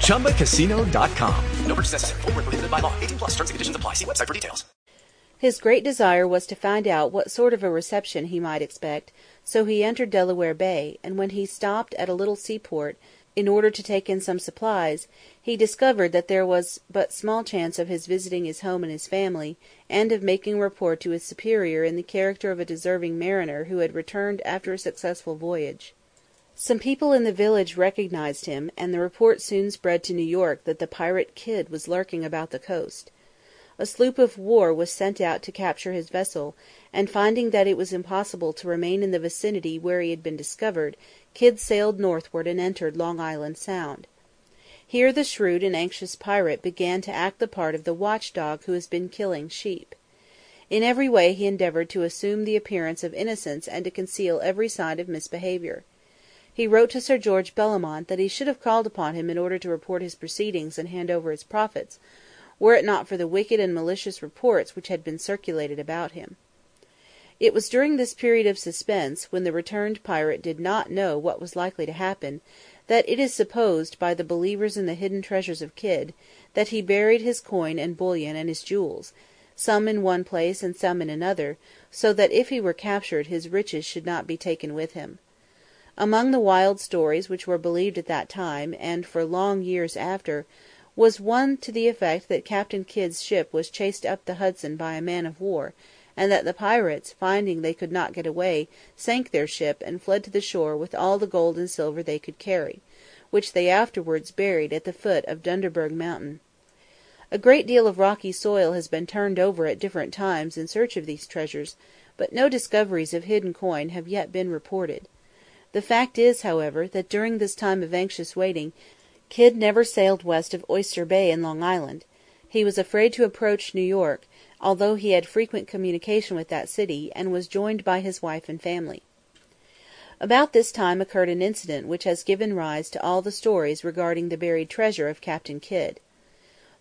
ChumbaCasino.com. No purchase necessary. Void where prohibited by law. 18 plus terms and conditions apply. See website for details. His great desire was to find out what sort of a reception he might expect, so he entered Delaware Bay, and when he stopped at a little seaport, in order to take in some supplies, he discovered that there was but small chance of his visiting his home and his family, and of making report to his superior in the character of a deserving mariner who had returned after a successful voyage. Some people in the village recognized him, and the report soon spread to New York that the pirate Kidd was lurking about the coast. A sloop of war was sent out to capture his vessel, and finding that it was impossible to remain in the vicinity where he had been discovered, Kidd sailed northward and entered Long Island Sound. Here the shrewd and anxious pirate began to act the part of the watch dog who has been killing sheep. In every way he endeavoured to assume the appearance of innocence and to conceal every sign of misbehaviour. He wrote to Sir George Bellomont that he should have called upon him in order to report his proceedings and hand over his profits, were it not for the wicked and malicious reports which had been circulated about him. It was during this period of suspense, when the returned pirate did not know what was likely to happen, that it is supposed by the believers in the hidden treasures of Kidd, that he buried his coin and bullion and his jewels, some in one place and some in another, so that if he were captured his riches should not be taken with him. Among the wild stories which were believed at that time, and for long years after, was one to the effect that Captain Kidd's ship was chased up the Hudson by a man of war, and that the pirates, finding they could not get away, sank their ship and fled to the shore with all the gold and silver they could carry, which they afterwards buried at the foot of Dunderberg Mountain. A great deal of rocky soil has been turned over at different times in search of these treasures, but no discoveries of hidden coin have yet been reported. The fact is, however, that during this time of anxious waiting, Kidd never sailed west of Oyster Bay in Long Island. He was afraid to approach New York, although he had frequent communication with that city, and was joined by his wife and family. About this time occurred an incident which has given rise to all the stories regarding the buried treasure of Captain Kidd.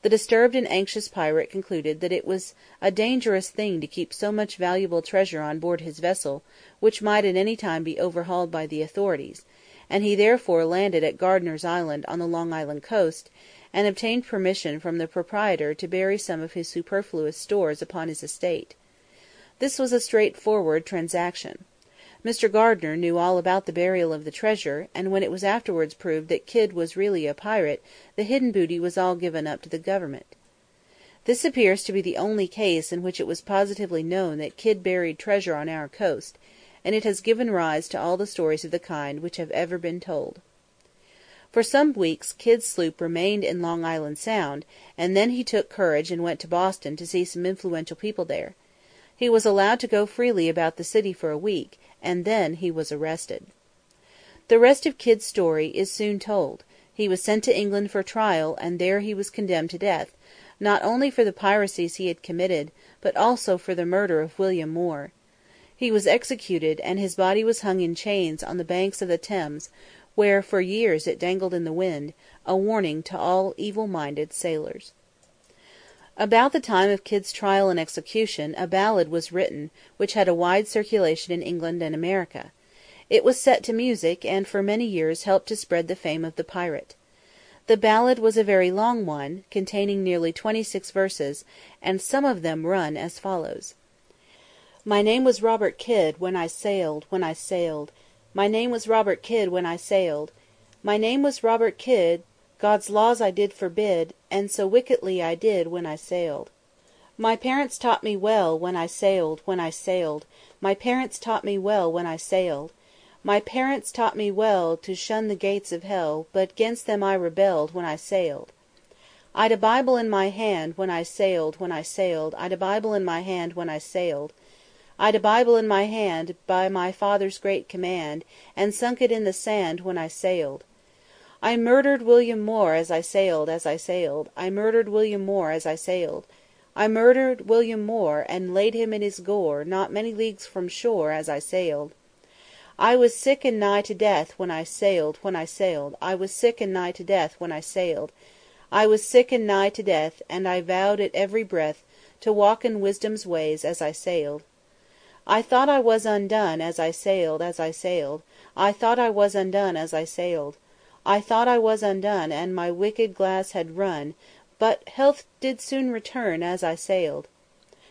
The disturbed and anxious pirate concluded that it was a dangerous thing to keep so much valuable treasure on board his vessel, which might at any time be overhauled by the authorities, and he therefore landed at Gardiner's Island on the Long Island coast, and obtained permission from the proprietor to bury some of his superfluous stores upon his estate. This was a straightforward transaction. Mr Gardiner knew all about the burial of the treasure, and when it was afterwards proved that Kidd was really a pirate, the hidden booty was all given up to the government. This appears to be the only case in which it was positively known that Kidd buried treasure on our coast, and it has given rise to all the stories of the kind which have ever been told. For some weeks Kidd's sloop remained in Long Island Sound, and then he took courage and went to Boston to see some influential people there. He was allowed to go freely about the city for a week, and then he was arrested. The rest of Kidd's story is soon told. He was sent to England for trial, and there he was condemned to death, not only for the piracies he had committed, but also for the murder of William Moore. He was executed, and his body was hung in chains on the banks of the Thames, where for years it dangled in the wind, a warning to all evil minded sailors. About the time of Kidd's trial and execution a ballad was written, which had a wide circulation in England and America. It was set to music, and for many years helped to spread the fame of the pirate. The ballad was a very long one, containing nearly twenty six verses, and some of them run as follows: My name was Robert Kidd when I sailed, when I sailed. My name was Robert Kidd when I sailed. My name was Robert Kidd, God's laws I did forbid, and so wickedly I did when I sailed. My parents taught me well when I sailed, when I sailed, My parents taught me well when I sailed, My parents taught me well to shun the gates of hell, But 'gainst them I rebelled when I sailed. I'd a Bible in my hand when I sailed, when I sailed, I'd a Bible in my hand when I sailed, I'd a Bible in my hand by my father's great command, And sunk it in the sand when I sailed. I murdered William Moore as I sailed, as I sailed, I murdered William Moore as I sailed, I murdered William Moore, and laid him in his gore Not many leagues from shore as I sailed. I was sick and nigh to death when I sailed, when I sailed, I was sick and nigh to death when I sailed, I was sick and nigh to death, and I vowed at every breath To walk in wisdom's ways as I sailed. I thought I was undone as I sailed, as I sailed, I thought I was undone as I sailed, I thought I was undone, and my wicked glass had run, But health did soon return as I sailed.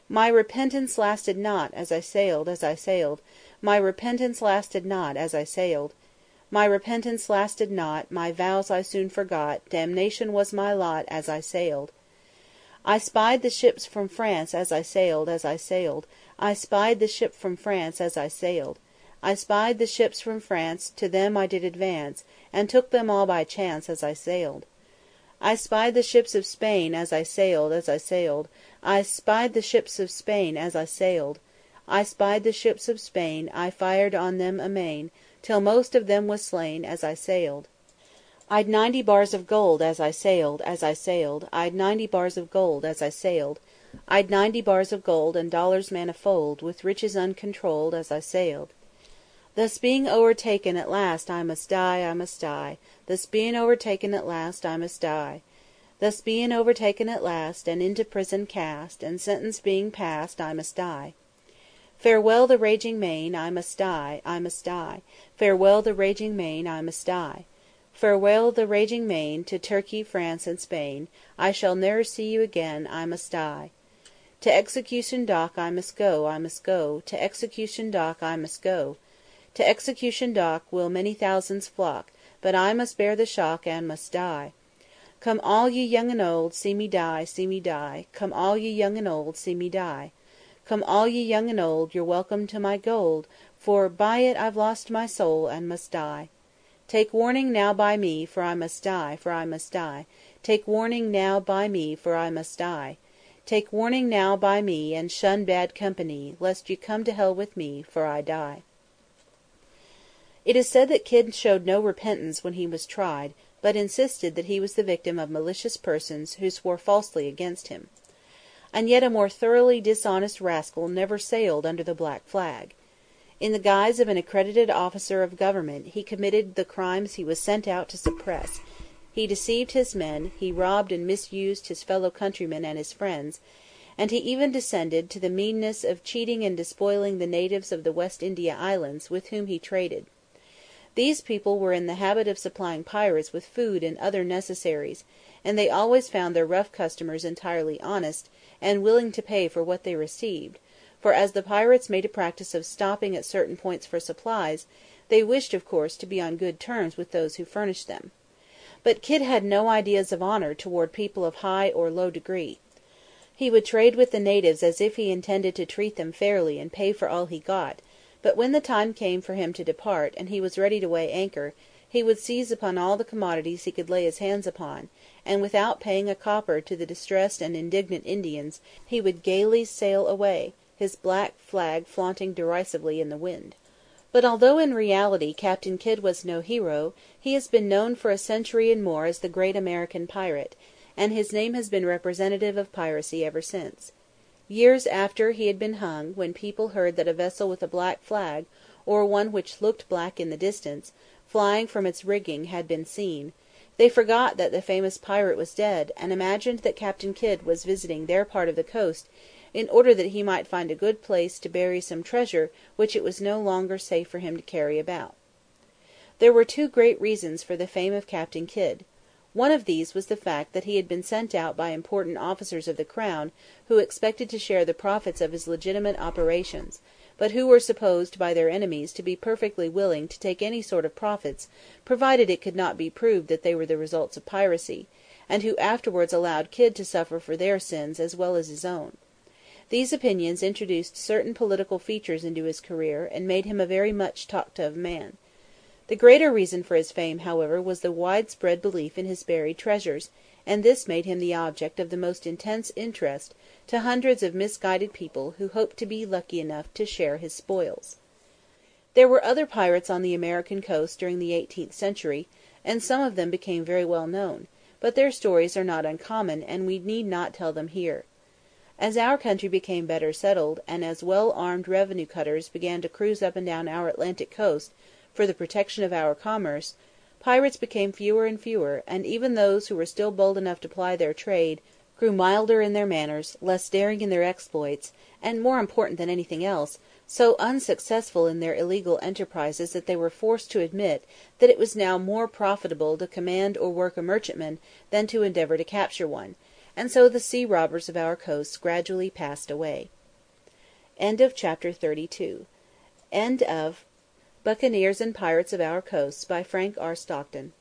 My repentance lasted not as I sailed, as I sailed, My repentance lasted not as I sailed, My repentance lasted not, my vows I soon forgot, Damnation was my lot as I sailed. I spied the ships from France as I sailed, as I sailed, I spied the ship from France as I sailed, I spied the ships from France, to them I did advance, And took them all by chance as I sailed. I spied the ships of Spain as I sailed, as I sailed, I spied the ships of Spain as I sailed, I spied the ships of Spain, I fired on them amain, Till most of them was slain as I sailed. I'd ninety bars of gold as I sailed, as I sailed, I'd ninety bars of gold as I sailed, I'd ninety bars of gold and dollars manifold, With riches uncontrolled as I sailed. Thus being o'ertaken at last I must die, I must die, Thus being o'ertaken at last I must die. Thus being overtaken at last, and into prison cast, And sentence being passed, I must die. Farewell the raging main, I must die, I must die, Farewell the raging main, I must die. Farewell the raging main, to Turkey, France, and Spain, I shall ne'er see you again, I must die. To execution dock I must go, I must go, To execution dock I must go, To execution dock will many thousands flock, But I must bear the shock, and must die. Come all ye young and old, see me die, see me die, Come all ye young and old, see me die. Come all ye young and old, you're welcome to my gold, For by it I've lost my soul, and must die. Take warning now by me, for I must die, for I must die, Take warning now by me, for I must die. Take warning now by me, and shun bad company, Lest ye come to hell with me, for I die. It is said that Kidd showed no repentance when he was tried, but insisted that he was the victim of malicious persons who swore falsely against him. And yet a more thoroughly dishonest rascal never sailed under the black flag. In the guise of an accredited officer of government he committed the crimes he was sent out to suppress; he deceived his men, he robbed and misused his fellow countrymen and his friends, and he even descended to the meanness of cheating and despoiling the natives of the West India Islands with whom he traded. These people were in the habit of supplying pirates with food and other necessaries, and they always found their rough customers entirely honest, and willing to pay for what they received, for as the pirates made a practice of stopping at certain points for supplies, they wished of course to be on good terms with those who furnished them. But Kidd had no ideas of honour toward people of high or low degree. He would trade with the natives as if he intended to treat them fairly and pay for all he got, but when the time came for him to depart, and he was ready to weigh anchor, he would seize upon all the commodities he could lay his hands upon, and without paying a copper to the distressed and indignant Indians, he would gaily sail away, his black flag flaunting derisively in the wind. But although in reality Captain Kidd was no hero, he has been known for a century and more as the great American pirate, and his name has been representative of piracy ever since. Years after he had been hung, when people heard that a vessel with a black flag, or one which looked black in the distance, flying from its rigging had been seen, they forgot that the famous pirate was dead, and imagined that Captain Kidd was visiting their part of the coast in order that he might find a good place to bury some treasure which it was no longer safe for him to carry about. There were two great reasons for the fame of Captain Kidd. One of these was the fact that he had been sent out by important officers of the crown who expected to share the profits of his legitimate operations, but who were supposed by their enemies to be perfectly willing to take any sort of profits provided it could not be proved that they were the results of piracy, and who afterwards allowed Kidd to suffer for their sins as well as his own. These opinions introduced certain political features into his career and made him a very much talked of man. The greater reason for his fame, however, was the widespread belief in his buried treasures, and this made him the object of the most intense interest to hundreds of misguided people who hoped to be lucky enough to share his spoils. There were other pirates on the American coast during the eighteenth century, and some of them became very well known; but their stories are not uncommon and we need not tell them here. As our country became better settled, and as well armed revenue cutters began to cruise up and down our Atlantic coast for the protection of our commerce, pirates became fewer and fewer, and even those who were still bold enough to ply their trade grew milder in their manners, less daring in their exploits, and, more important than anything else, so unsuccessful in their illegal enterprises that they were forced to admit that it was now more profitable to command or work a merchantman than to endeavour to capture one; and so the sea robbers of our coasts gradually passed away. End of chapter XXXIII. Buccaneers and Pirates of Our Coasts, by Frank R. Stockton